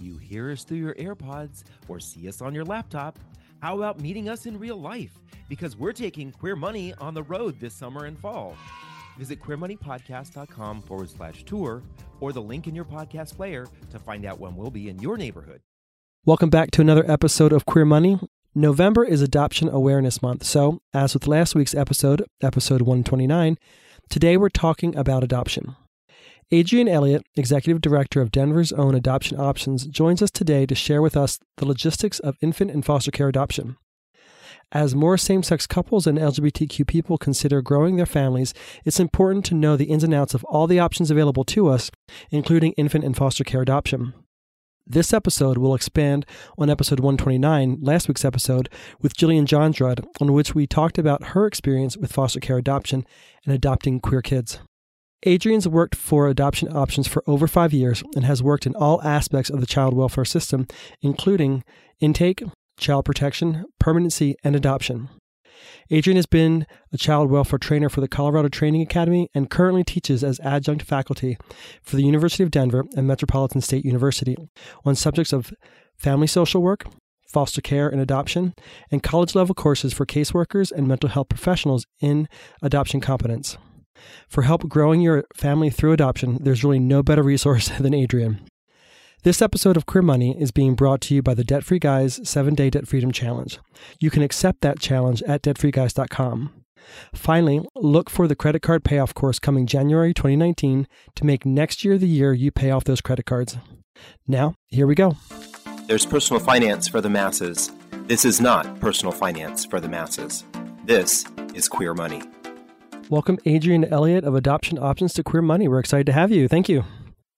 You hear us through your AirPods or see us on your laptop. How about meeting us in real life? Because we're taking Queer Money on the road this summer and fall. Visit queermoneypodcast.com forward slash tour or the link in your podcast player to find out when we'll be in your neighborhood. Welcome back to another episode of Queer Money. November is Adoption Awareness Month. So, as with last week's episode, episode 129, today we're talking about adoption. Adrienne Elliott, Executive Director of Denver's own Adoption Options, joins us today to share with us the logistics of infant and foster care adoption. As more same sex couples and LGBTQ people consider growing their families, it's important to know the ins and outs of all the options available to us, including infant and foster care adoption. This episode will expand on episode 129, last week's episode, with Jillian Johnsrud, on which we talked about her experience with foster care adoption and adopting queer kids. Adrienne's worked for adoption options for over five years and has worked in all aspects of the child welfare system, including intake, child protection, permanency, and adoption. Adrienne has been a child welfare trainer for the Colorado Training Academy and currently teaches as adjunct faculty for the University of Denver and Metropolitan State University on subjects of family social work, foster care and adoption, and college level courses for caseworkers and mental health professionals in adoption competence. For help growing your family through adoption, there's really no better resource than Adrienne. This episode of Queer Money is being brought to you by the Debt Free Guys 7 Day Debt Freedom Challenge. You can accept that challenge at debtfreeguys.com. Finally, look for the credit card payoff course coming January 2019 to make next year the year you pay off those credit cards. Now, here we go. There's personal finance for the masses. This is not personal finance for the masses. This is Queer Money. Welcome, Adrienne Elliott of Adoption Options to Queer Money. We're excited to have you. Thank you.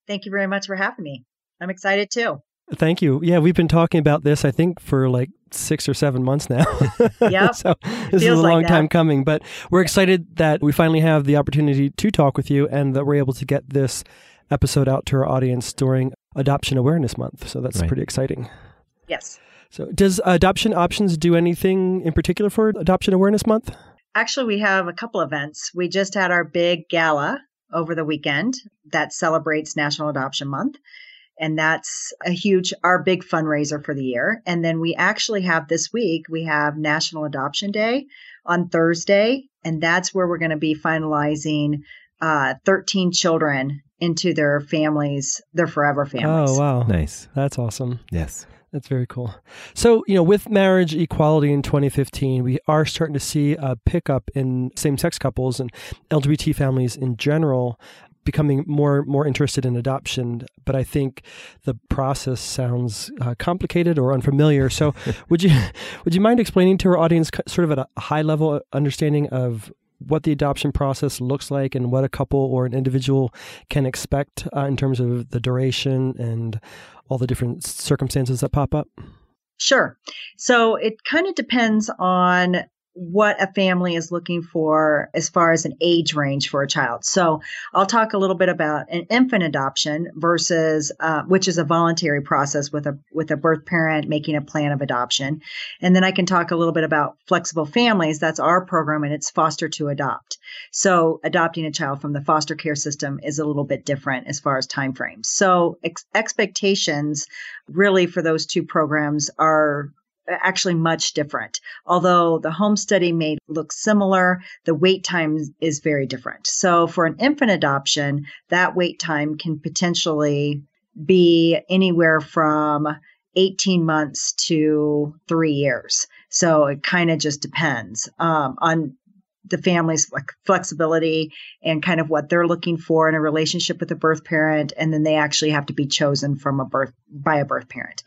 Thank you very much for having me. I'm excited too. Thank you. Yeah, we've been talking about this, I think, for like six or seven months now. Yeah. so this is a like long that. time coming, but we're excited that we finally have the opportunity to talk with you and that we're able to get this episode out to our audience during Adoption Awareness Month. So that's Right. pretty exciting. Yes. So, does Adoption Options do anything in particular for Adoption Awareness Month? Actually, we have a couple events. We just had our big gala over the weekend that celebrates National Adoption Month. And that's a huge, our big fundraiser for the year. And then we actually have this week, we have National Adoption Day on Thursday. And that's where we're going to be finalizing uh, 13 children into their families, their forever families. Oh, wow. Nice. That's awesome. Yes. That's very cool. So, you know, with marriage equality in 2015, we are starting to see a pickup in same sex couples and LGBT families in general becoming more more interested in adoption but i think the process sounds uh, complicated or unfamiliar so would you would you mind explaining to our audience sort of at a high level understanding of what the adoption process looks like and what a couple or an individual can expect uh, in terms of the duration and all the different circumstances that pop up Sure. So it kind of depends on what a family is looking for as far as an age range for a child. So I'll talk a little bit about an infant adoption versus, uh, which is a voluntary process with a with a birth parent making a plan of adoption, and then I can talk a little bit about flexible families. That's our program, and it's foster to adopt. So adopting a child from the foster care system is a little bit different as far as timeframes. So ex- expectations really for those two programs are actually much different. Although the home study may look similar, the wait time is very different. So for an infant adoption, that wait time can potentially be anywhere from 18 months to three years. So it kind of just depends um, on the family's flexibility and kind of what they're looking for in a relationship with a birth parent and then they actually have to be chosen from a birth by a birth parent.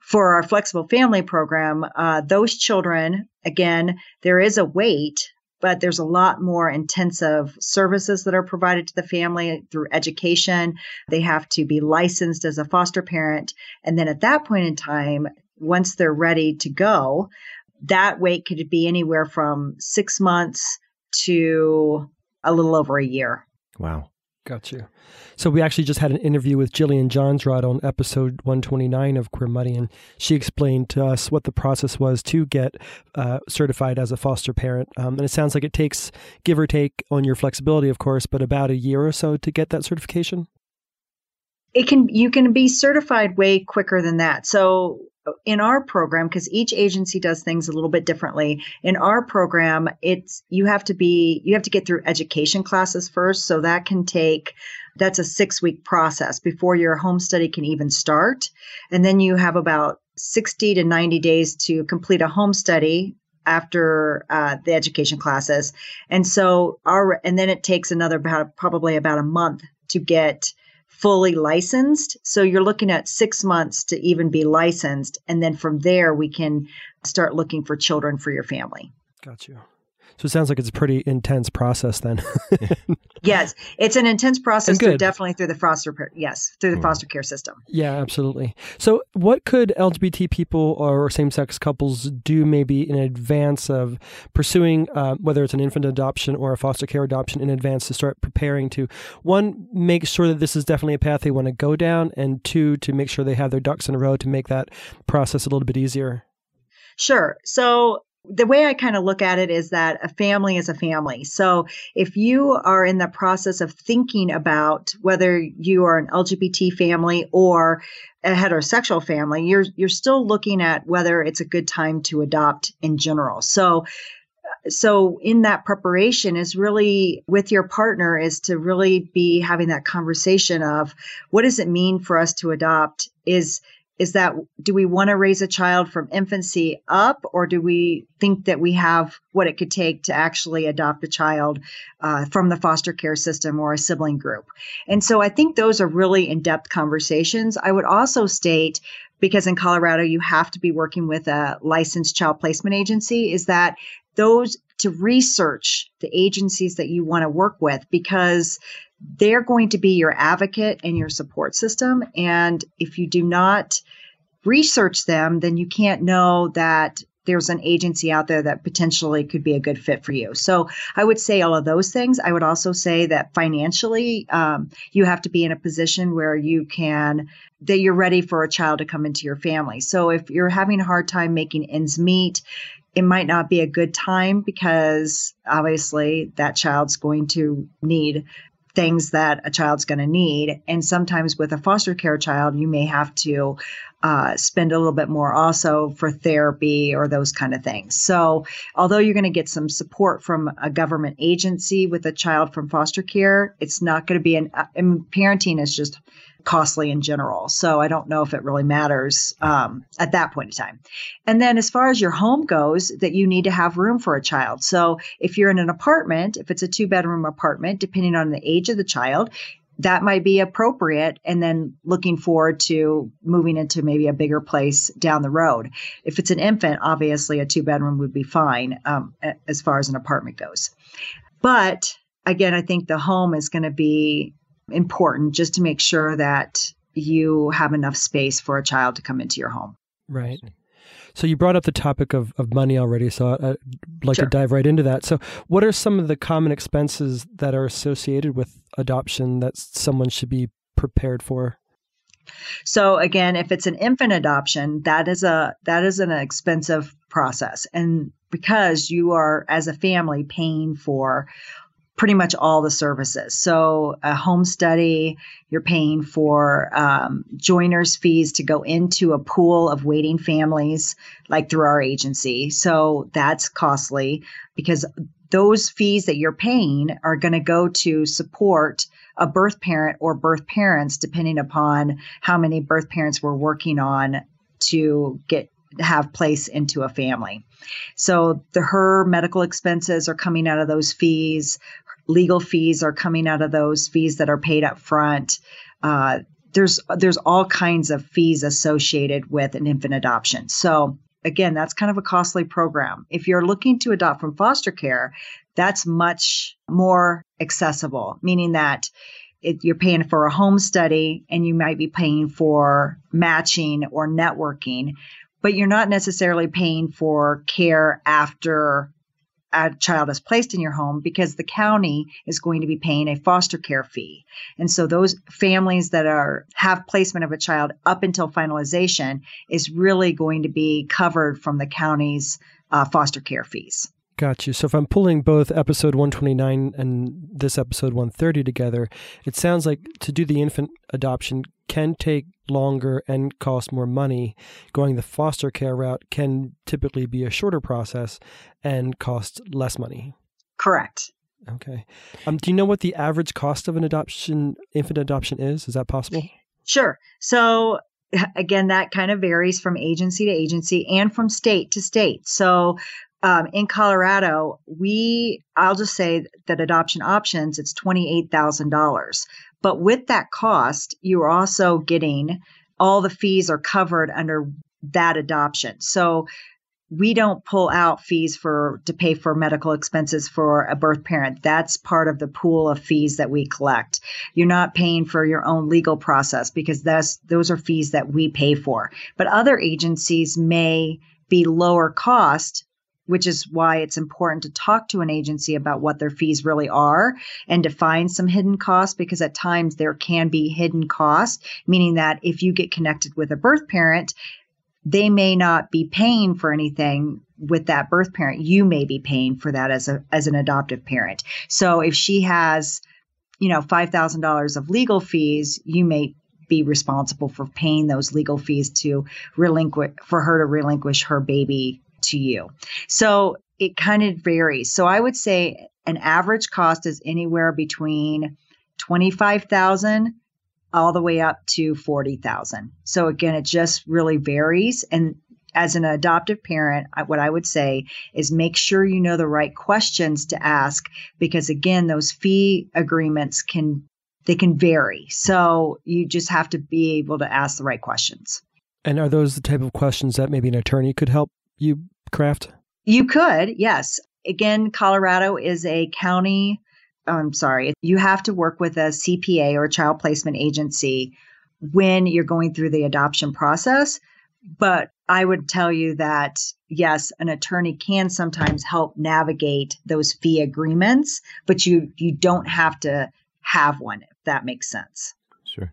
For our flexible family program uh, those children again there is a wait but there's a lot more intensive services that are provided to the family through education. They have to be licensed as a foster parent and then at that point in time once they're ready to go that wait could be anywhere from six months to a little over a year. Wow. Got you. So we actually just had an interview with Jillian Johnsrud on episode 129 of Queer Money, and she explained to us what the process was to get uh, certified as a foster parent. Um, and it sounds like it takes, give or take on your flexibility, of course, but about a year or so to get that certification. It can you can be certified way quicker than that. So in our program because each agency does things a little bit differently in our program it's you have to be you have to get through education classes first. So that can take that's a 6 week process before your home study can even start. And then you have about 60 to 90 days to complete a home study after uh, the education classes. And so our and then it takes another about probably about a month to get fully licensed. So you're looking at six months to even be licensed. And then from there, we can start looking for children for your family. Got you. So it sounds like it's a pretty intense process then. yes, it's an intense process through, definitely through the foster yes, through the hmm. foster care system. Yeah, absolutely. So what could LGBT people or same-sex couples do maybe in advance of pursuing uh, whether it's an infant adoption or a foster care adoption in advance to start preparing to one make sure that this is definitely a path they want to go down and two to make sure they have their ducks in a row to make that process a little bit easier? Sure. So the way I kind of look at it is that a family is a family. So if you are in the process of thinking about whether you are an LGBT family or a heterosexual family, you're you're still looking at whether it's a good time to adopt in general. So so in that preparation is really with your partner is to really be having that conversation of what does it mean for us to adopt is is that do we want to raise a child from infancy up or do we think that we have what it could take to actually adopt a child uh, from the foster care system or a sibling group? And so i think those are really in-depth conversations. I would also state because in colorado you have to be working with a licensed child placement agency is that those to research the agencies that you want to work with because they're going to be your advocate and your support system. And if you do not research them, then you can't know that there's an agency out there that potentially could be a good fit for you. So I would say all of those things. I would also say that financially, um, you have to be in a position where you can that you're ready for a child to come into your family. So if you're having a hard time making ends meet, it might not be a good time because obviously that child's going to need things that a child's going to need. And sometimes with a foster care child, you may have to uh, spend a little bit more also for therapy or those kind of things. So, although you're going to get some support from a government agency with a child from foster care, it's not going to be an. I mean, parenting is just costly in general. So I don't know if it really matters um, at that point in time. And then as far as your home goes, that you need to have room for a child. So if you're in an apartment, if it's a two bedroom apartment, depending on the age of the child, that might be appropriate and then looking forward to moving into maybe a bigger place down the road if it's an infant obviously a two bedroom would be fine um, as far as an apartment goes but again i think the home is going to be important just to make sure that you have enough space for a child to come into your home. Right. So you brought up the topic of, of money already, so I'd like sure. to dive right into that. So, what are some of the common expenses that are associated with adoption that someone should be prepared for? So again, if it's an infant adoption, that is a that is an expensive process, and because you are as a family paying for pretty much all the services. So, a home study, you're paying for um, joiners fees to go into a pool of waiting families, like through our agency. So, that's costly because those fees that you're paying are going to go to support a birth parent or birth parents, depending upon how many birth parents we're working on to get have place into a family. So the her medical expenses are coming out of those fees legal fees are coming out of those fees that are paid up front. Uh, there's there's all kinds of fees associated with an infant adoption. So again, that's kind of a costly program. If you're looking to adopt from foster care, that's much more accessible, meaning that it, you're paying for a home study and you might be paying for matching or networking, but you're not necessarily paying for care after a child is placed in your home because the county is going to be paying a foster care fee. And so those families that are have placement of a child up until finalization is really going to be covered from the county's uh, foster care fees. Got you. So if I'm pulling both episode 129 and this episode 130 together, it sounds like to do the infant adoption can take longer and cost more money. Going the foster care route can typically be a shorter process and cost less money. Correct. Okay. Um, do you know what the average cost of an adoption, infant adoption is? Is that possible? Sure. So again, that kind of varies from agency to agency and from state to state. So um, in Colorado, we, I'll just say that adoption options, it's $28,000. But with that cost, you're also getting all the fees are covered under that adoption. So we don't pull out fees for to pay for medical expenses for a birth parent. That's part of the pool of fees that we collect. You're not paying for your own legal process because that's those are fees that we pay for. But other agencies may be lower cost which is why it's important to talk to an agency about what their fees really are and to find some hidden costs because at times there can be hidden costs, meaning that if you get connected with a birth parent, they may not be paying for anything with that birth parent. You may be paying for that as a as an adoptive parent. So if she has, you know, five thousand dollars of legal fees, you may be responsible for paying those legal fees to relinquish for her to relinquish her baby to you. So it kind of varies. So I would say an average cost is anywhere between 25,000 all the way up to 40,000. So again, it just really varies. And as an adoptive parent, what I would say is make sure you know the right questions to ask because again, those fee agreements can they can vary. So you just have to be able to ask the right questions. And are those the type of questions that maybe an attorney could help you craft? You could, yes. Again, Colorado is a county I'm sorry, you have to work with a CPA or a child placement agency when you're going through the adoption process. But I would tell you that yes, an attorney can sometimes help navigate those fee agreements, but you you don't have to have one if that makes sense. Sure.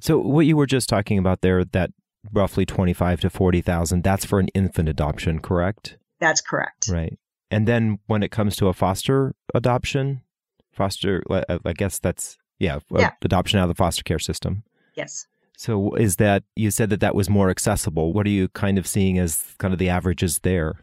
So what you were just talking about there that roughly 25 to 40,000 that's for an infant adoption, correct? That's correct. Right. And then when it comes to a foster adoption, foster i guess that's yeah, yeah, adoption out of the foster care system yes so is that you said that that was more accessible what are you kind of seeing as kind of the averages there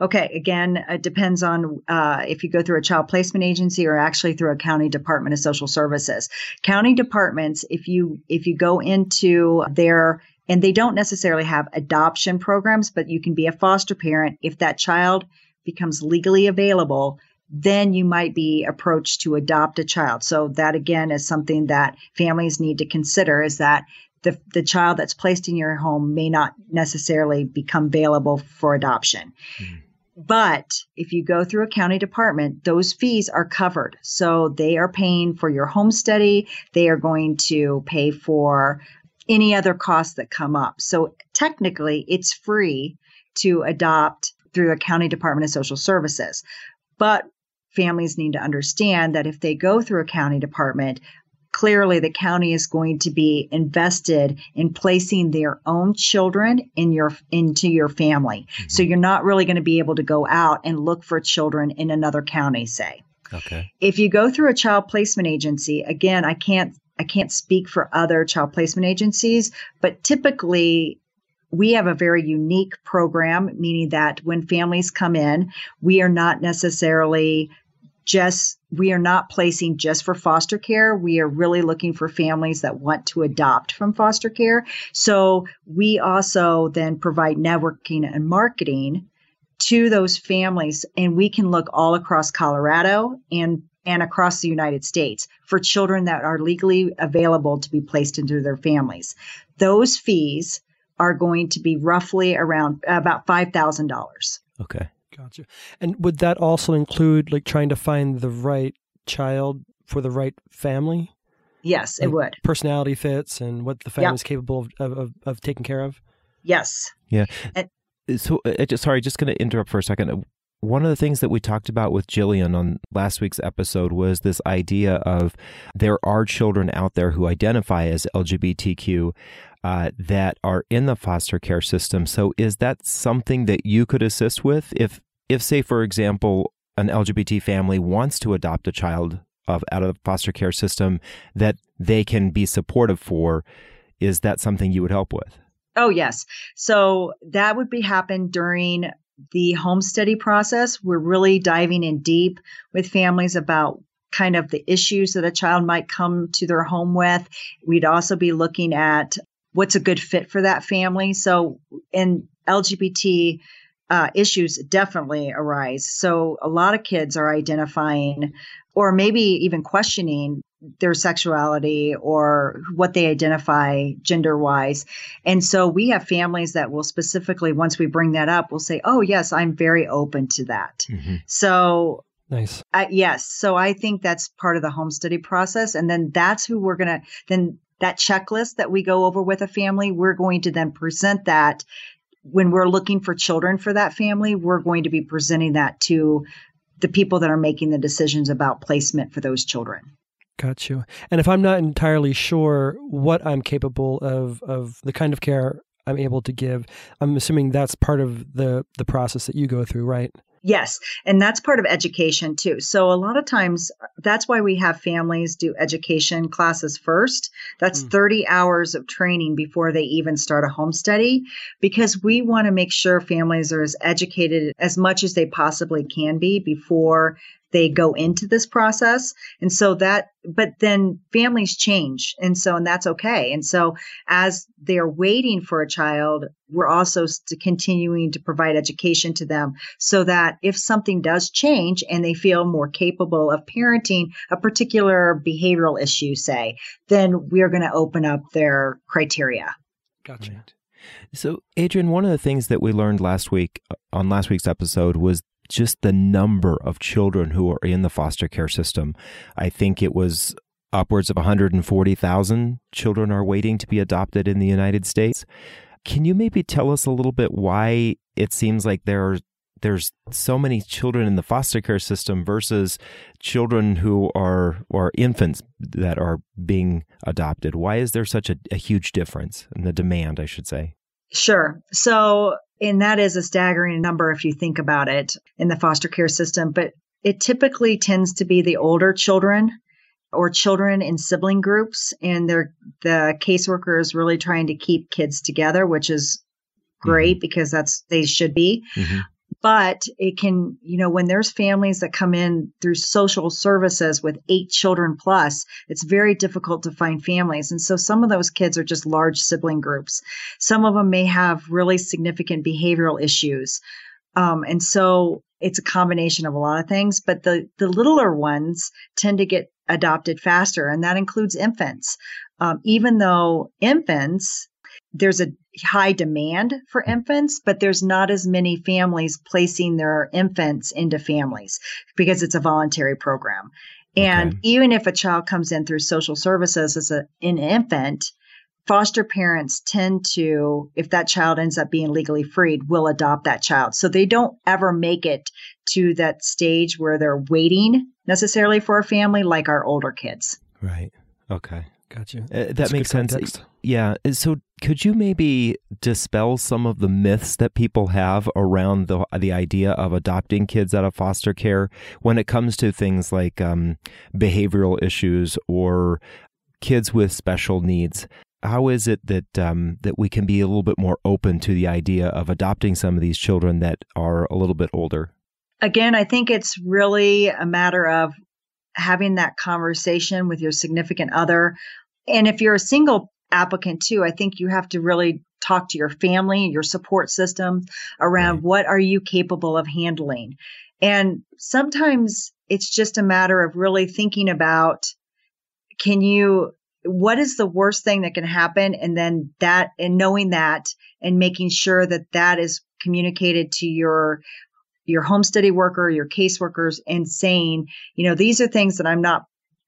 Okay, again, it depends on uh, if you go through a child placement agency or actually through a county department of social services. County departments, if you if you go into their and they don't necessarily have adoption programs, but you can be a foster parent if that child becomes legally available then you might be approached to adopt a child. So that again is something that families need to consider is that the, the child that's placed in your home may not necessarily become available for adoption. Mm-hmm. But if you go through a county department, those fees are covered. So they are paying for your home study. They are going to pay for any other costs that come up. So technically, it's free to adopt through the county department of social services. But families need to understand that if they go through a county department, clearly the county is going to be invested in placing their own children in your into your family. Mm-hmm. So you're not really going to be able to go out and look for children in another county, say. Okay. If you go through a child placement agency, again, I can't I can't speak for other child placement agencies, but typically we have a very unique program, meaning that when families come in, we are not necessarily just we are not placing just for foster care. We are really looking for families that want to adopt from foster care. So we also then provide networking and marketing to those families and we can look all across colorado and and across the united states for children that are legally available to be placed into their families those fees are going to be roughly around about $5000 okay Gotcha. And would that also include like trying to find the right child for the right family? Yes, like it would. Personality fits and what the family is capable of, of, of, taking care of? Yes. Yeah. And, so, uh, just, sorry, just going to interrupt for a second. One of the things that we talked about with Jillian on last week's episode was this idea of there are children out there who identify as LGBTQ uh, that are in the foster care system. So, is that something that you could assist with if if, say, for example, an LGBT family wants to adopt a child of out of the foster care system that they can be supportive for, is that something you would help with? Oh yes. So that would be happen during the home study process. We're really diving in deep with families about kind of the issues that a child might come to their home with. We'd also be looking at what's a good fit for that family. So in LGBT uh, issues definitely arise. So a lot of kids are identifying or maybe even questioning their sexuality or what they identify gender wise. And so we have families that will specifically, once we bring that up, will say, Oh, yes, I'm very open to that. Mm-hmm. So Nice. Uh, yes. So I think that's part of the home study process. And then that's who we're going to, then that checklist that we go over with a family, we're going to then present that when we're looking for children for that family, we're going to be presenting that to the people that are making the decisions about placement for those children. Got you. And if I'm not entirely sure what I'm capable of, of the kind of care I'm able to give, I'm assuming that's part of the the process that you go through, right? Yes. And that's part of education too. So a lot of times that's why we have families do education classes first. That's mm. 30 hours of training before they even start a home study because we want to make sure families are as educated as much as they possibly can be before they go into this process. And so that, but then families change. And so, and that's okay. And so as they're waiting for a child, we're also continuing to provide education to them so that if something does change and they feel more capable of parenting a particular behavioral issue, say, then we're going to open up their criteria. Gotcha. So, Adrienne, one of the things that we learned last week uh, on last week's episode was just the number of children who are in the foster care system. I think it was upwards of 140,000 children are waiting to be adopted in the United States. Can you maybe tell us a little bit why it seems like there are there's so many children in the foster care system versus children who are or infants that are being adopted. Why is there such a, a huge difference in the demand, I should say? Sure. So and that is a staggering number if you think about it in the foster care system. But it typically tends to be the older children or children in sibling groups. And they're, the caseworker is really trying to keep kids together, which is great mm-hmm. because that's, they should be. Mm-hmm but it can, you know, when there's families that come in through social services with eight children plus, it's very difficult to find families. And so some of those kids are just large sibling groups. Some of them may have really significant behavioral issues. Um, and so it's a combination of a lot of things, but the, the littler ones tend to get adopted faster, and that includes infants. Um, even though infants there's a high demand for infants, but there's not as many families placing their infants into families because it's a voluntary program. And okay. even if a child comes in through social services as a, an infant, foster parents tend to, if that child ends up being legally freed, will adopt that child. So they don't ever make it to that stage where they're waiting necessarily for a family like our older kids. Right. Okay. Gotcha. Uh, that That's makes sense. Context. Yeah. So could you maybe dispel some of the myths that people have around the the idea of adopting kids out of foster care when it comes to things like um, behavioral issues or kids with special needs? How is it that um, that we can be a little bit more open to the idea of adopting some of these children that are a little bit older? Again, I think it's really a matter of having that conversation with your significant other and if you're a single applicant too, I think you have to really talk to your family, your support system around right. what are you capable of handling. And sometimes it's just a matter of really thinking about can you what is the worst thing that can happen? And then that and knowing that and making sure that that is communicated to your your home study worker your caseworkers and saying you know these are things that i'm not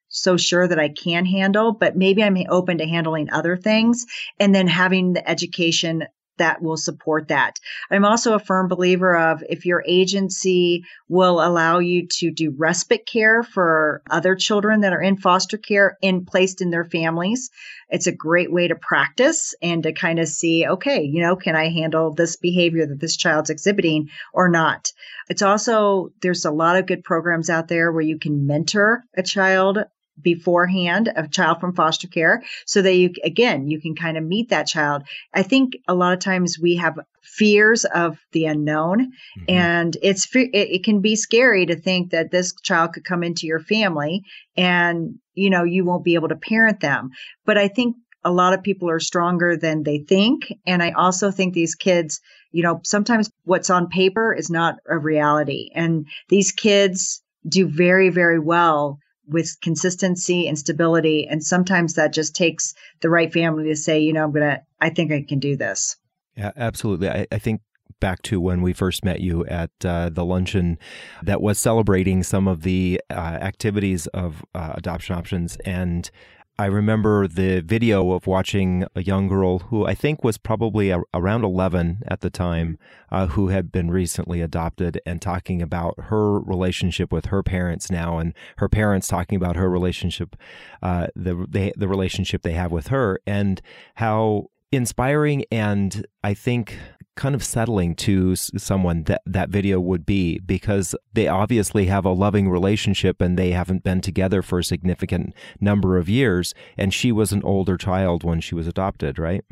so sure that I can handle, but maybe I'm open to handling other things. And then having the education that will support that. I'm also a firm believer of if your agency will allow you to do respite care for other children that are in foster care and placed in their families, it's a great way to practice and to kind of see, okay, you know, can I handle this behavior that this child's exhibiting or not? It's also, there's a lot of good programs out there where you can mentor a child beforehand a child from foster care so that you again you can kind of meet that child. I think a lot of times we have fears of the unknown mm-hmm. and it's it, it can be scary to think that this child could come into your family and you know you won't be able to parent them. But i think a lot of people are stronger than they think. And i also think these kids you know sometimes what's on paper is not a reality. And these kids do very very well with consistency and stability. And sometimes that just takes the right family to say, you know, I'm going to, I think I can do this. Yeah, absolutely. I, I think back to when we first met you at uh, the luncheon that was celebrating some of the uh, activities of uh, adoption options. And I remember the video of watching a young girl who I think was probably a, around 11 at the time, uh, who had been recently adopted and talking about her relationship with her parents now and her parents talking about her relationship, uh, the, they, the relationship they have with her and how inspiring and I think kind of settling to someone that that video would be because they obviously have a loving relationship and they haven't been together for a significant number of years and she was an older child when she was adopted right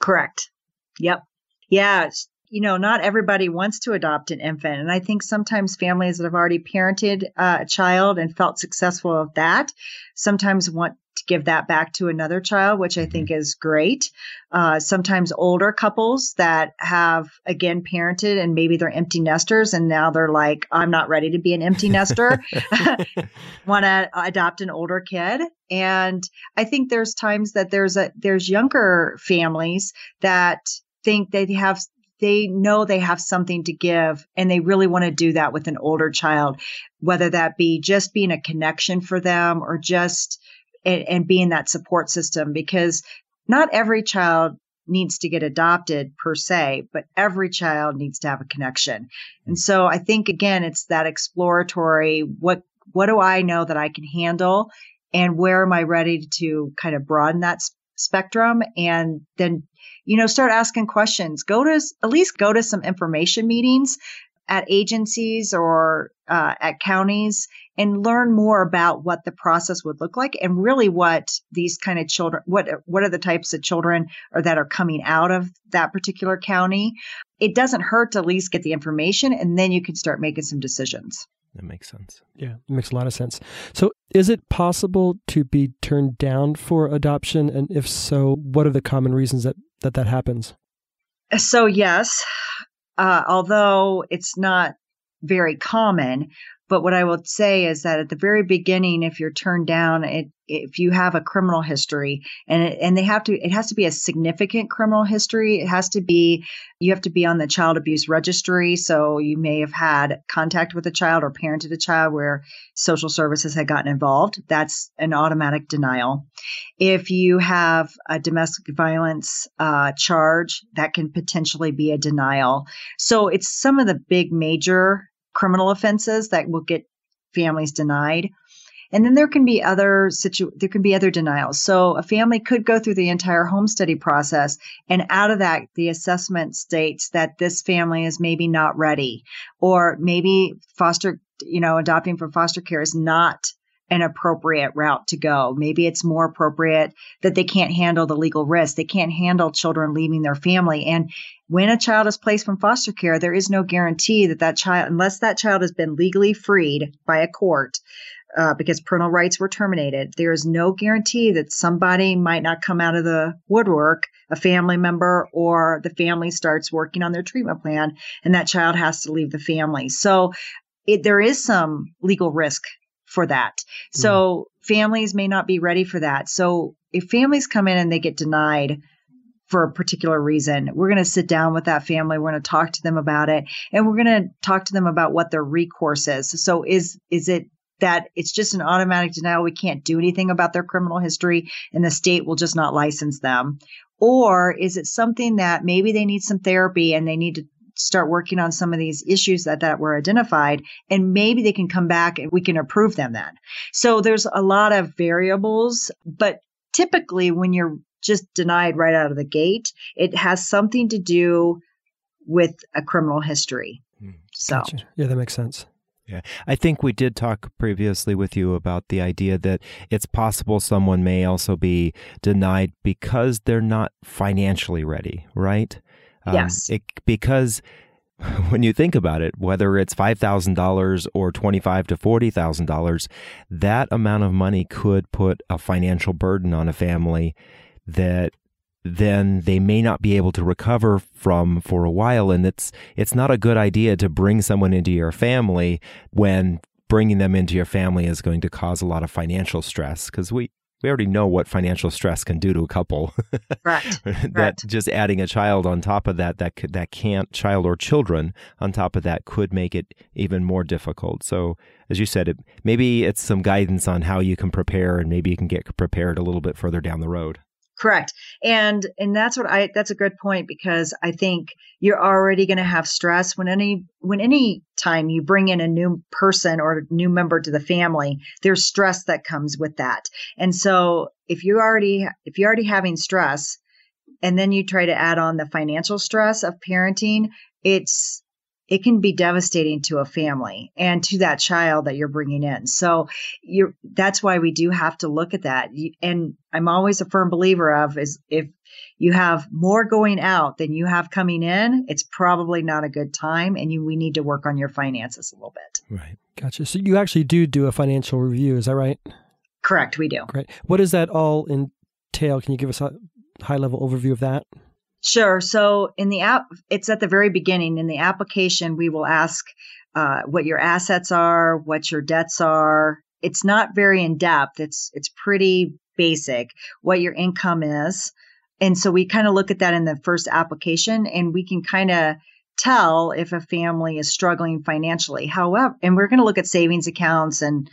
correct yep yeah you know, not everybody wants to adopt an infant. And I think sometimes families that have already parented uh, a child and felt successful of that sometimes want give that back to another child, which I think mm-hmm. is great. Uh, sometimes older couples that have, again, parented and maybe they're empty nesters and now they're like, I'm not ready to be an empty nester, want to adopt an older kid. And I think there's times that there's a, there's younger families that think they have they know they have something to give and they really want to do that with an older child, whether that be just being a connection for them or just and, and being that support system because not every child needs to get adopted per se, but every child needs to have a connection. And so I think again, it's that exploratory, what, what do I know that I can handle? And where am I ready to kind of broaden that spectrum? And then you know, start asking questions. Go to at least go to some information meetings at agencies or uh, at counties and learn more about what the process would look like and really what these kind of children what what are the types of children or that are coming out of that particular county it doesn't hurt to at least get the information and then you can start making some decisions that makes sense. Yeah, it makes a lot of sense. So, is it possible to be turned down for adoption? And if so, what are the common reasons that that, that happens? So, yes, uh, although it's not very common, but what I will say is that at the very beginning, if you're turned down, it, if you have a criminal history and it, and they have to, it has to be a significant criminal history. It has to be, you have to be on the child abuse registry. So you may have had contact with a child or parented a child where social services had gotten involved. That's an automatic denial. If you have a domestic violence uh, charge, that can potentially be a denial. So it's some of the big major criminal offenses that will get families denied. And then there can be other situ there can be other denials. So a family could go through the entire home study process and out of that the assessment states that this family is maybe not ready or maybe foster you know adopting from foster care is not an appropriate route to go. Maybe it's more appropriate that they can't handle the legal risk. They can't handle children leaving their family. And when a child is placed from foster care, there is no guarantee that that child, unless that child has been legally freed by a court, uh, because parental rights were terminated, there is no guarantee that somebody might not come out of the woodwork, a family member, or the family starts working on their treatment plan, and that child has to leave the family. So it, there is some legal risk for that. So mm. families may not be ready for that. So if families come in and they get denied, for a particular reason. We're going to sit down with that family. We're going to talk to them about it and we're going to talk to them about what their recourse is. So is, is it that it's just an automatic denial? We can't do anything about their criminal history and the state will just not license them. Or is it something that maybe they need some therapy and they need to start working on some of these issues that, that were identified and maybe they can come back and we can approve them then. So there's a lot of variables, but typically when you're just denied right out of the gate, it has something to do with a criminal history. Hmm. So, gotcha. yeah, that makes sense. Yeah. I think we did talk previously with you about the idea that it's possible someone may also be denied because they're not financially ready, right? Um, yes. It, because when you think about it, whether it's $5,000 or $25 to $40,000, that amount of money could put a financial burden on a family that then they may not be able to recover from for a while and it's it's not a good idea to bring someone into your family when bringing them into your family is going to cause a lot of financial stress because we we already know what financial stress can do to a couple. right. that right. just adding a child on top of that that that can't child or children on top of that could make it even more difficult. So as you said, it, maybe it's some guidance on how you can prepare and maybe you can get prepared a little bit further down the road. Correct. And and that's what I that's a good point because I think you're already going to have stress when any when any time you bring in a new person or a new member to the family, there's stress that comes with that. And so if you already if you're already having stress and then you try to add on the financial stress of parenting, it's it can be devastating to a family and to that child that you're bringing in. So you that's why we do have to look at that. And I'm always a firm believer of is if you have more going out than you have coming in, it's probably not a good time and you we need to work on your finances a little bit. Right. Gotcha. So you actually do do a financial review, is that right? Correct, we do. Great. What does that all entail? Can you give us a high level overview of that? Sure. So in the app, it's at the very beginning. In the application, we will ask uh, what your assets are, what your debts are. It's not very in depth. It's it's pretty basic. What your income is, and so we kind of look at that in the first application, and we can kind of tell if a family is struggling financially. However, and we're going to look at savings accounts and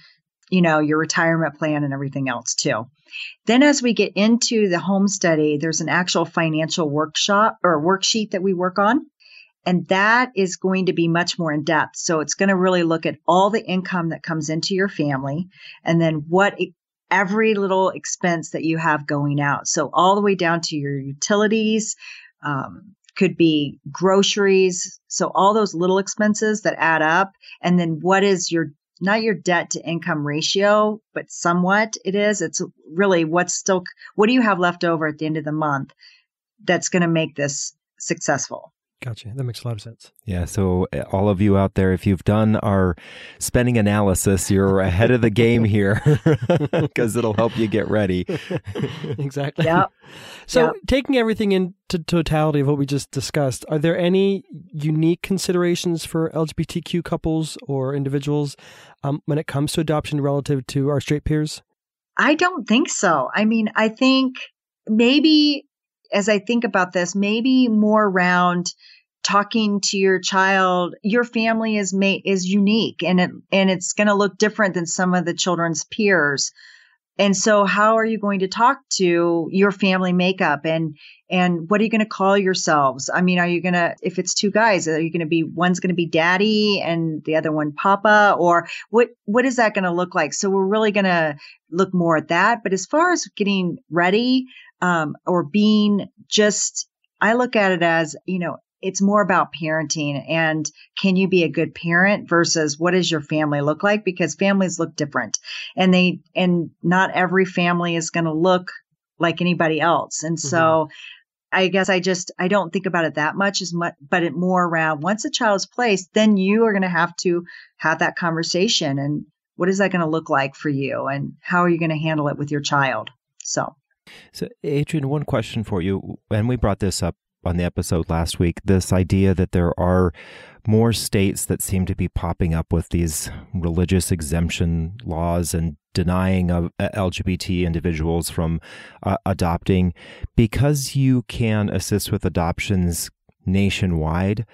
you know your retirement plan and everything else too. Then, as we get into the home study, there's an actual financial workshop or worksheet that we work on. And that is going to be much more in depth. So it's going to really look at all the income that comes into your family and then what every little expense that you have going out. So all the way down to your utilities, um, could be groceries. So all those little expenses that add up. And then what is your not your debt to income ratio, but somewhat it is. It's really what's still, what do you have left over at the end of the month that's going to make this successful? Gotcha. That makes a lot of sense. Yeah. So, eh, all of you out there, if you've done our spending analysis, you're ahead of the game here because it'll help you get ready. exactly. Yeah. So, yep. taking everything into totality of what we just discussed, are there any unique considerations for LGBTQ couples or individuals um, when it comes to adoption relative to our straight peers? I don't think so. I mean, I think maybe as I think about this, maybe more around talking to your child your family is made is unique and it and it's going to look different than some of the children's peers. And so how are you going to talk to your family makeup and and what are you going to call yourselves? I mean are you going to if it's two guys are you going to be one's going to be daddy and the other one papa? Or what what is that going to look like? So we're really going to look more at that. But as far as getting ready um, or being just, I look at it as, you know, it's more about parenting and can you be a good parent versus what does your family look like? Because families look different and they, and not every family is going to look like anybody else. And so mm-hmm. I guess I just, I don't think about it that much as much, but it more around once a child is placed, then you are going to have to have that conversation and what is that going to look like for you and how are you going to handle it with your child? So. So, Adrienne, one question for you, and we brought this up on the episode last week this idea that there are more states that seem to be popping up with these religious exemption laws and denying of uh, LGBT individuals from uh, adopting. Because you can assist with adoptions nationwide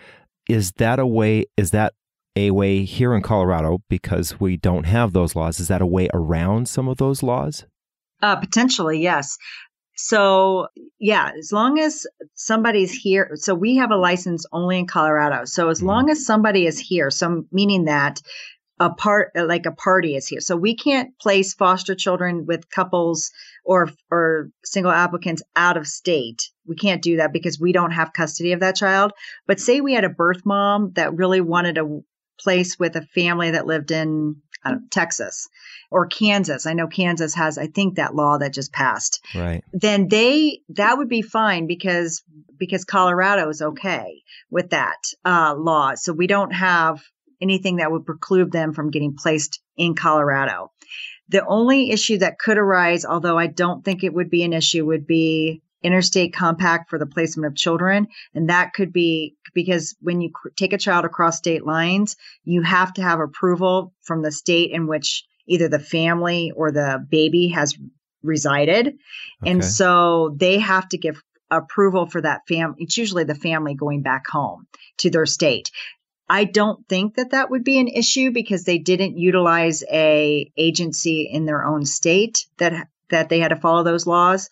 is that a way is that a way here in Colorado because we don't have those laws is that a way around some of those laws uh, potentially, yes. So, yeah, as long as somebody's here, so we have a license only in Colorado. So, as Mhm. long as somebody is here, so meaning that a part like a party is here. So we can't place foster children with couples or or single applicants out of state. We can't do that because we don't have custody of that child. But say we had a birth mom that really wanted a place with a family that lived in know, Texas or Kansas. I know Kansas has I think that law that just passed Right. then they that would be fine because because Colorado is okay with that uh, law. So we don't have anything that would preclude them from getting placed in Colorado. The only issue that could arise, although I don't think it would be an issue, would be interstate compact for the placement of children. And that could be because when you cr- take a child across state lines, you have to have approval from the state in which either the family or the baby has resided. And so they have to give approval for that family. It's usually the family going back home to their state. I don't think that that would be an issue because they didn't utilize a agency in their own state that that they had to follow those laws.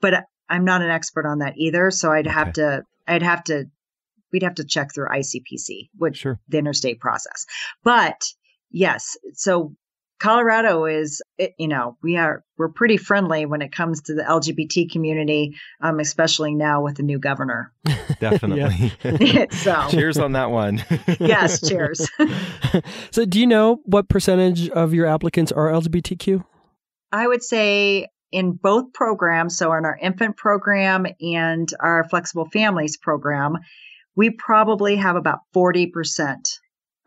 But I'm not an expert on that either, so I'd have to I'd have to we'd have to check through ICPC, which Sure. the interstate process. But yes, so Colorado is, it, you know, we are we're pretty friendly when it comes to the LGBT community, um, especially now with the new governor. Definitely. so Cheers on that one. yes, cheers. so, do you know what percentage of your applicants are LGBTQ? I would say in both programs, so in our infant program and our flexible families program, we probably have about 40%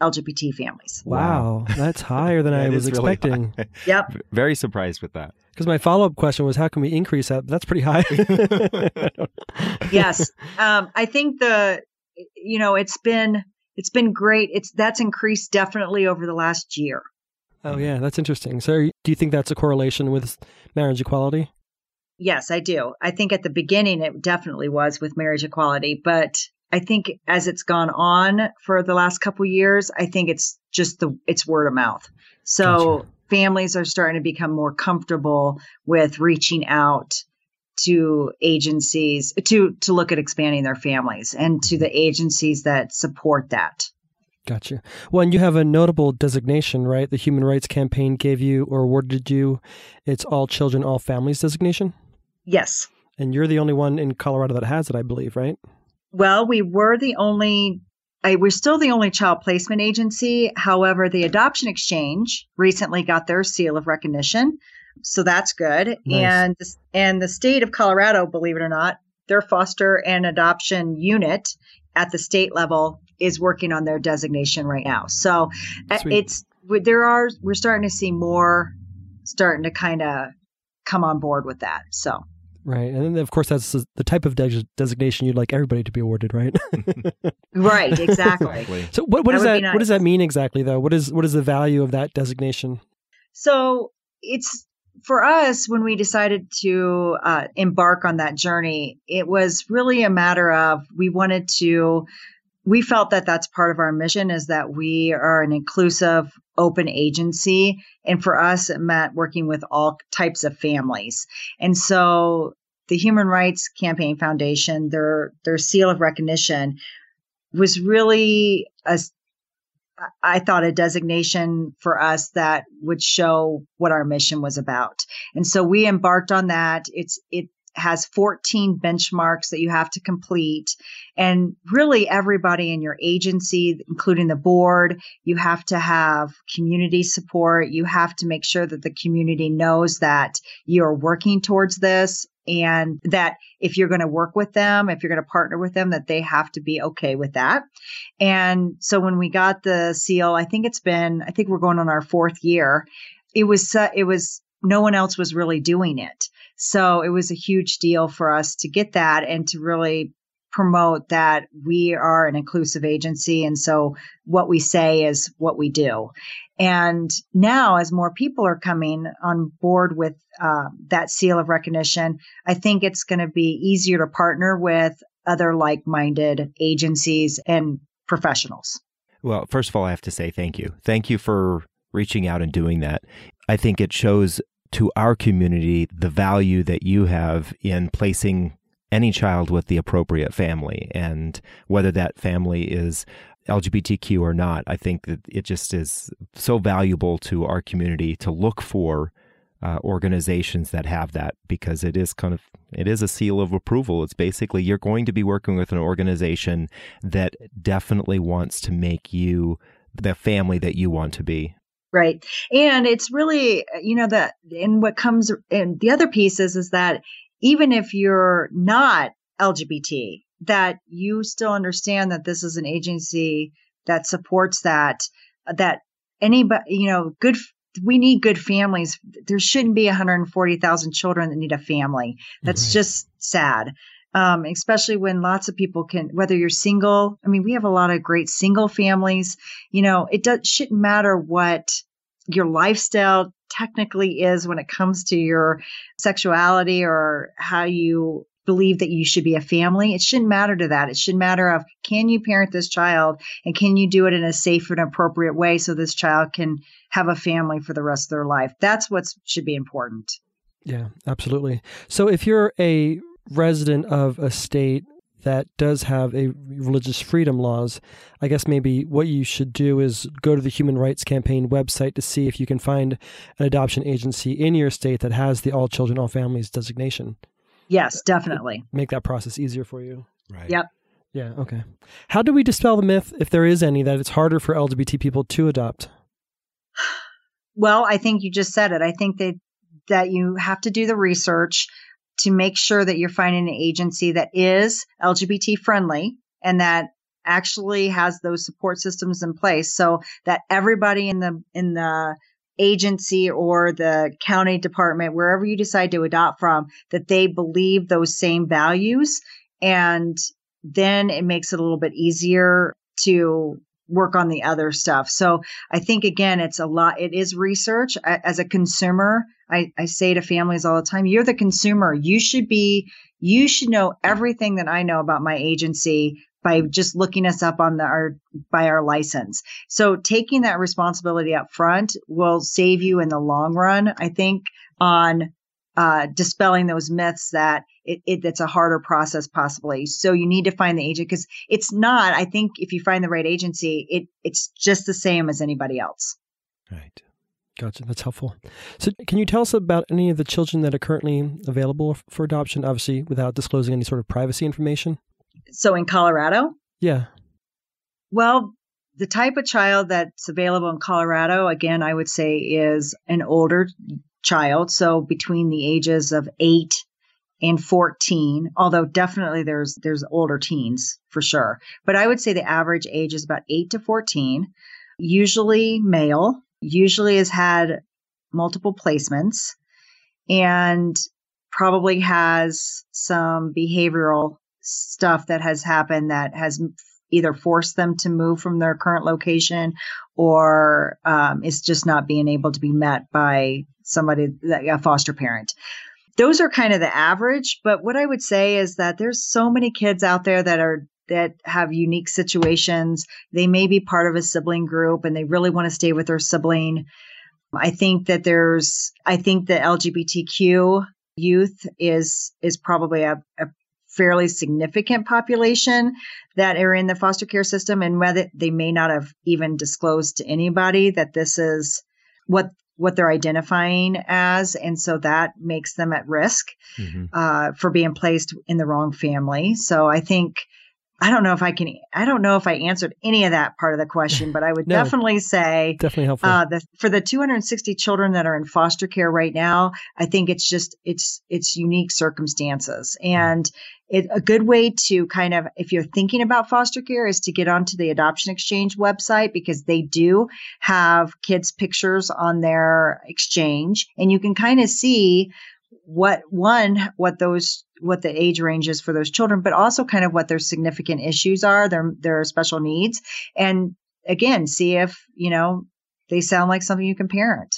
LGBT families. Wow, that's higher than I That was is really expecting. Yep. Very surprised with that. Because my follow up question was, how can we increase that? That's pretty high. yes. Um, I think the, you know, it's been, it's been great. It's, that's increased definitely over the last year. Oh, mm-hmm. yeah, that's interesting. So, do you think that's a correlation with marriage equality? Yes, I do. I think at the beginning it definitely was with marriage equality, but I think as it's gone on for the last couple years, I think it's just the it's word of mouth. So Gotcha. families are starting to become more comfortable with reaching out to agencies to to look at expanding their families and to the agencies that support that. Gotcha. Well, and you have a notable designation, right? The Human Rights Campaign gave you or awarded you its All Children, All Families designation. Yes. And you're the only one in Colorado that has it, I believe, right? Well, we were the only, I, we're still the only child placement agency. However, the Adoption Exchange recently got their seal of recognition. So that's good. Nice. And, and the state of Colorado, believe it or not, their foster and adoption unit at the state level is working on their designation right now. So uh, Sweet. it's, there are, we're starting to see more starting to kind of come on board with that. So. Right. And then, of course, that's the type of de- designation you'd like everybody to be awarded, right? Right, exactly. Exactly. so, what, what That does would be that what does that mean exactly, though? What is what is the value of that designation? So it's for us when we decided to uh, embark on that journey, it was really a matter of we wanted to, we felt that that's part of our mission is that we are an inclusive, open agency. And for us, it meant working with all types of families. And so the Human Rights Campaign Foundation, their, their seal of recognition was really a I thought a designation for us that would show what our mission was about. And so we embarked on that. It's, it has 14 benchmarks that you have to complete. And really everybody in your agency, including the board, you have to have community support. You have to make sure that the community knows that you're working towards this and that if you're going to work with them, if you're going to partner with them, that they have to be okay with that. And so when we got the seal, I think it's been, I think we're going on our fourth year. It was, uh, it was, no one else was really doing it. So it was a huge deal for us to get that and to really promote that we are an inclusive agency. And so what we say is what we do. And now, as more people are coming on board with uh, that seal of recognition, I think it's going to be easier to partner with other like minded agencies and professionals. Well, first of all, I have to say thank you. Thank you for reaching out and doing that. I think it shows to our community the value that you have in placing any child with the appropriate family and whether that family is LGBTQ or not. I think that it just is so valuable to our community to look for uh, organizations that have that because it is kind of it is a seal of approval. It's basically you're going to be working with an organization that definitely wants to make you the family that you want to be. Right. And it's really, uh, you know, that, and what comes, and the other piece is, is that even if you're not LGBT, that you still understand that this is an agency that supports that, uh, that anybody, you know, good, we need good families. There shouldn't be 140,000 children that need a family. That's right. just sad. Um, especially when lots of people can, whether you're single, I mean, we have a lot of great single families. You know, it does, shouldn't matter what your lifestyle technically is when it comes to your sexuality or how you believe that you should be a family. It shouldn't matter to that. It should matter of can you parent this child and can you do it in a safe and appropriate way so this child can have a family for the rest of their life. That's what should be important. Yeah, absolutely. So if you're a resident of a state that does have a religious freedom laws, I guess maybe what you should do is go to the Human Rights Campaign website to see if you can find an adoption agency in your state that has the all children, all families designation. Yes, definitely. Make that process easier for you. Right. Yep. Yeah, okay. How do we dispel the myth, if there is any, that it's harder for LGBT people to adopt? Well, I think you just said it. I think that that you have to do the research to make sure that you're finding an agency that is LGBT friendly and that actually has those support systems in place so that everybody in the in the agency or the county department wherever you decide to adopt from that they believe those same values. And then it makes it a little bit easier to work on the other stuff. So I think again, it's a lot. It is research as a consumer. I, I say to families all the time, you're the consumer. You should be, you should know everything that I know about my agency by just looking us up on the, our, by our license. So taking that responsibility up front will save you in the long run. I think on uh, dispelling those myths that it, it, it's a harder process possibly. So you need to find the agent because it's not. I think if you find the right agency, it it's just the same as anybody else. Right. Gotcha. That's helpful. So, can you tell us about any of the children that are currently available for adoption? Obviously, without disclosing any sort of privacy information. So, in Colorado. Yeah. Well, the type of child that's available in Colorado, again, I would say is an older child. So between the ages of eight and 14, although definitely there's, there's older teens for sure. But I would say the average age is about eight to 14, usually male, usually has had multiple placements and probably has some behavioral stuff that has happened that has either force them to move from their current location or um, is just not being able to be met by somebody, a foster parent. Those are kind of the average, but what I would say is that there's so many kids out there that are that have unique situations. They may be part of a sibling group and they really want to stay with their sibling. I think that there's I think the LGBTQ youth is is probably a, a fairly significant population that are in the foster care system and whether they may not have even disclosed to anybody that this is what what they're identifying as and so that makes them at risk mm-hmm. uh, for being placed in the wrong family so i think I don't know if I can. I don't know if I answered any of that part of the question, but I would no, definitely say definitely helpful. Uh, the, for the 260 children that are in foster care right now, I think it's just it's it's unique circumstances, and it, a good way to kind of if you're thinking about foster care is to get onto the Adoption Exchange website because they do have kids' pictures on their exchange, and you can kind of see what one what those what the age range is for those children, but also kind of what their significant issues are, their their special needs, and again, see if you know they sound like something you can parent.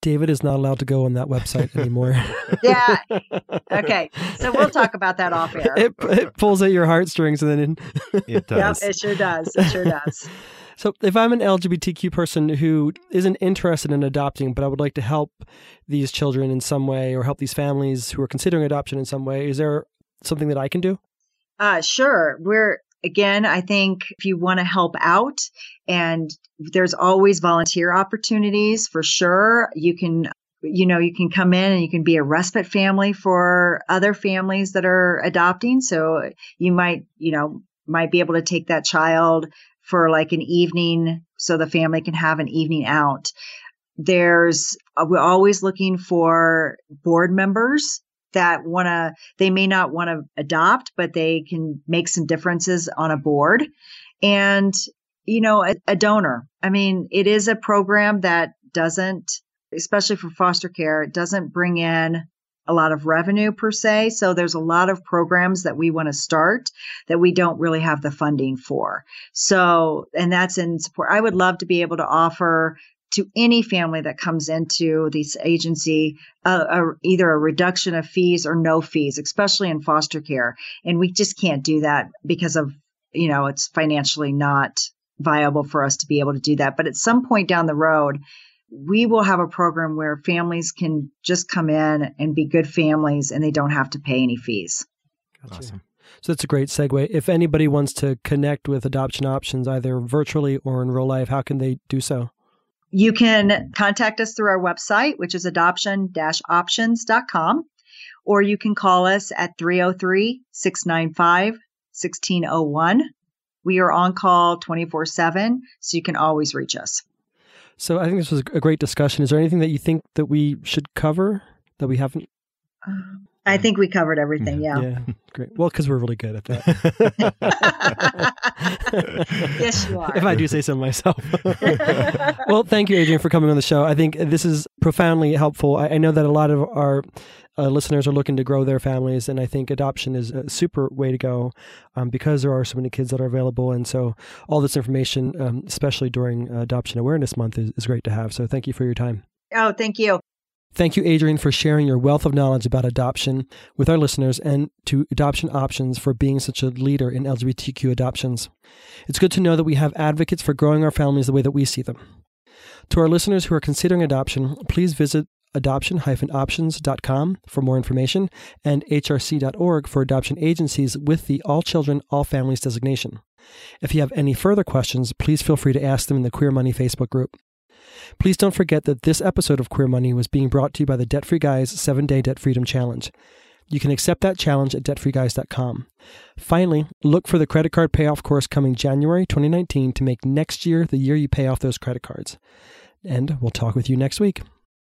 David is not allowed to go on that website anymore. yeah. Okay. So we'll talk about that off air. It, it pulls at your heartstrings and then it, it does. Yep, it sure does. It sure does. So, if I'm an LGBTQ person who isn't interested in adopting, but I would like to help these children in some way or help these families who are considering adoption in some way, is there something that I can do? Uh, sure. We're again, I think if you want to help out and there's always volunteer opportunities for sure. You can you know, you can come in and you can be a respite family for other families that are adopting. So you might, you know, might be able to take that child for like an evening so the family can have an evening out. There's, uh, we're always looking for board members that want to, they may not want to adopt, but they can make some differences on a board. And, you know, a, a donor. I mean, it is a program that doesn't, especially for foster care, it doesn't bring in a lot of revenue per se. So there's a lot of programs that we want to start that we don't really have the funding for. So, and that's in support. I would love to be able to offer to any family that comes into this agency uh, a, either a reduction of fees or no fees, especially in foster care. And we just can't do that because of, you know, it's financially not viable for us to be able to do that. But at some point down the road, we will have a program where families can just come in and be good families and they don't have to pay any fees. Gotcha. Awesome. So that's a great segue. If anybody wants to connect with adoption options, either virtually or in real life, how can they do so? You can contact us through our website, which is adoption options.com, or you can call us at 303 695 1601. We are on call 24 7, so you can always reach us. So I think this was a great discussion. Is there anything that you think that we should cover that we haven't? Um, I think we covered everything. Yeah. Yeah. Great. Well, because we're really good at that. yes, you are. If I do say so myself. well, thank you, Adrienne, for coming on the show. I think this is profoundly helpful. I, I know that a lot of our uh, listeners are looking to grow their families, and I think adoption is a super way to go um, because there are so many kids that are available. And so, all this information, um, especially during Adoption Awareness Month, is, is great to have. So, thank you for your time. Oh, thank you. Thank you, Adrienne, for sharing your wealth of knowledge about adoption with our listeners and to Adoption Options for being such a leader in LGBTQ adoptions. It's good to know that we have advocates for growing our families the way that we see them. To our listeners who are considering adoption, please visit adoption-options.com for more information and hrc.org for adoption agencies with the All Children, All Families designation. If you have any further questions, please feel free to ask them in the Queer Money Facebook group. Please don't forget that this episode of Queer Money was being brought to you by the Debt Free Guys 7 Day Debt Freedom Challenge. You can accept that challenge at debtfreeguys.com. Finally, look for the credit card payoff course coming January 2019 to make next year the year you pay off those credit cards. And we'll talk with you next week.